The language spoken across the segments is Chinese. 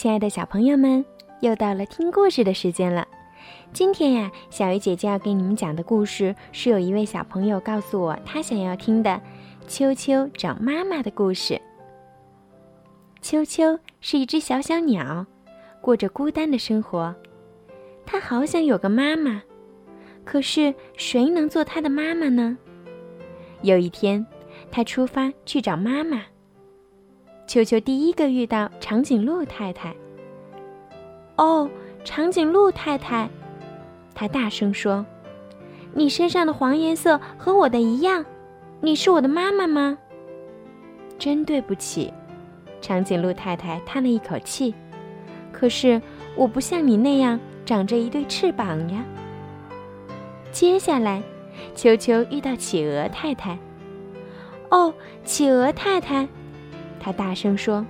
亲爱的小朋友们，又到了听故事的时间了。今天呀，小鱼姐姐要给你们讲的故事是有一位小朋友告诉我他想要听的《秋秋找妈妈》的故事。秋秋是一只小小鸟，过着孤单的生活。它好想有个妈妈，可是谁能做它的妈妈呢？有一天，它出发去找妈妈。秋秋第一个遇到长颈鹿太太。哦，长颈鹿太太，他大声说：“你身上的黄颜色和我的一样，你是我的妈妈吗？”真对不起，长颈鹿太太叹了一口气。可是我不像你那样长着一对翅膀呀。接下来，秋秋遇到企鹅太太。哦，企鹅太太。他大声说：“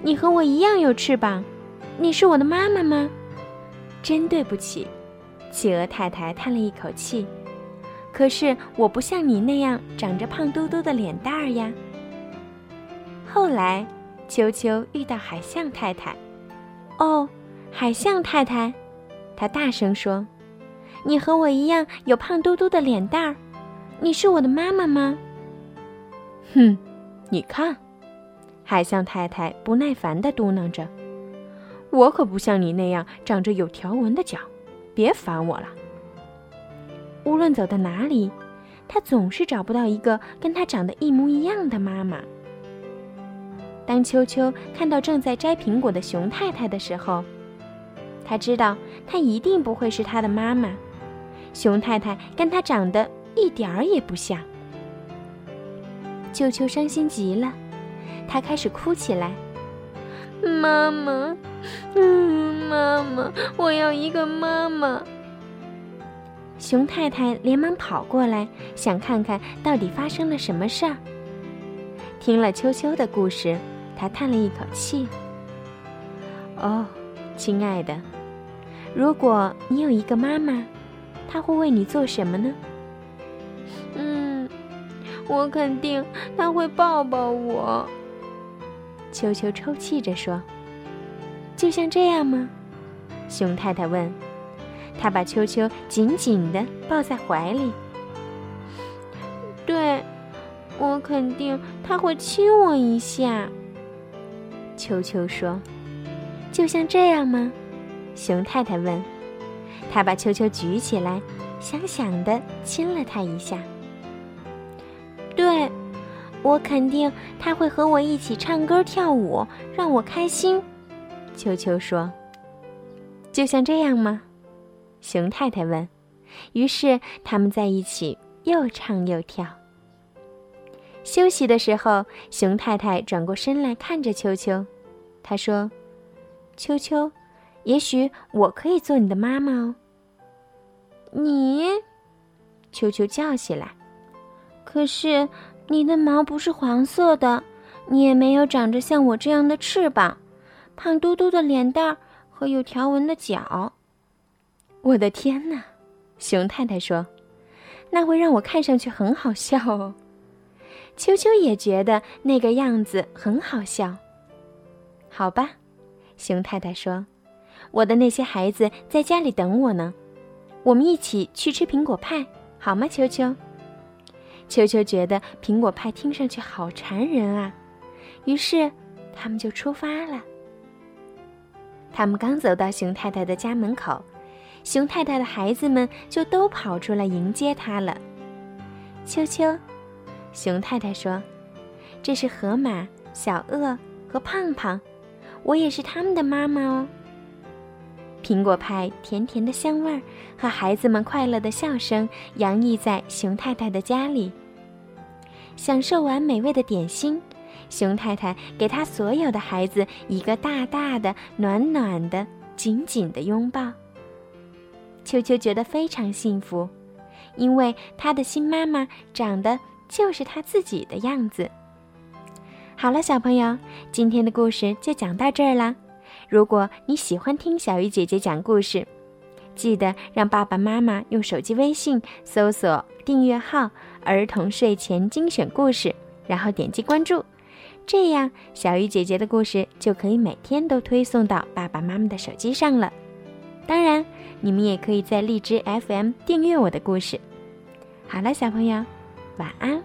你和我一样有翅膀，你是我的妈妈吗？”真对不起，企鹅太太叹了一口气。可是我不像你那样长着胖嘟嘟的脸蛋儿呀。后来，秋秋遇到海象太太。哦，海象太太，他大声说：“你和我一样有胖嘟嘟的脸蛋儿，你是我的妈妈吗？”哼，你看。海象太太不耐烦地嘟囔着：“我可不像你那样长着有条纹的脚，别烦我了。”无论走到哪里，他总是找不到一个跟他长得一模一样的妈妈。当秋秋看到正在摘苹果的熊太太的时候，他知道她一定不会是他的妈妈。熊太太跟他长得一点儿也不像。秋秋伤心极了。他开始哭起来。妈妈，嗯，妈妈，我要一个妈妈。熊太太连忙跑过来，想看看到底发生了什么事儿。听了秋秋的故事，她叹了一口气。哦，亲爱的，如果你有一个妈妈，她会为你做什么呢？嗯，我肯定她会抱抱我。秋秋抽泣着说：“就像这样吗？”熊太太问。他把秋秋紧紧地抱在怀里。对，我肯定他会亲我一下。秋秋说：“就像这样吗？”熊太太问。他把秋秋举起来，想想地亲了他一下。对。我肯定他会和我一起唱歌跳舞，让我开心。秋秋说：“就像这样吗？”熊太太问。于是他们在一起又唱又跳。休息的时候，熊太太转过身来看着秋秋，她说：“秋秋，也许我可以做你的妈妈哦。”你，秋秋叫起来。可是。你的毛不是黄色的，你也没有长着像我这样的翅膀，胖嘟嘟的脸蛋儿和有条纹的脚。我的天哪！熊太太说：“那会让我看上去很好笑哦。”秋秋也觉得那个样子很好笑。好吧，熊太太说：“我的那些孩子在家里等我呢，我们一起去吃苹果派，好吗？”秋秋。秋秋觉得苹果派听上去好馋人啊，于是他们就出发了。他们刚走到熊太太的家门口，熊太太的孩子们就都跑出来迎接她了。秋秋，熊太太说：“这是河马、小鳄和胖胖，我也是他们的妈妈哦。”苹果派甜甜的香味儿和孩子们快乐的笑声洋溢在熊太太的家里。享受完美味的点心，熊太太给她所有的孩子一个大大的、暖暖的、紧紧的拥抱。秋秋觉得非常幸福，因为她的新妈妈长得就是她自己的样子。好了，小朋友，今天的故事就讲到这儿啦。如果你喜欢听小鱼姐姐讲故事，记得让爸爸妈妈用手机微信搜索订阅号“儿童睡前精选故事”，然后点击关注，这样小鱼姐姐的故事就可以每天都推送到爸爸妈妈的手机上了。当然，你们也可以在荔枝 FM 订阅我的故事。好了，小朋友，晚安。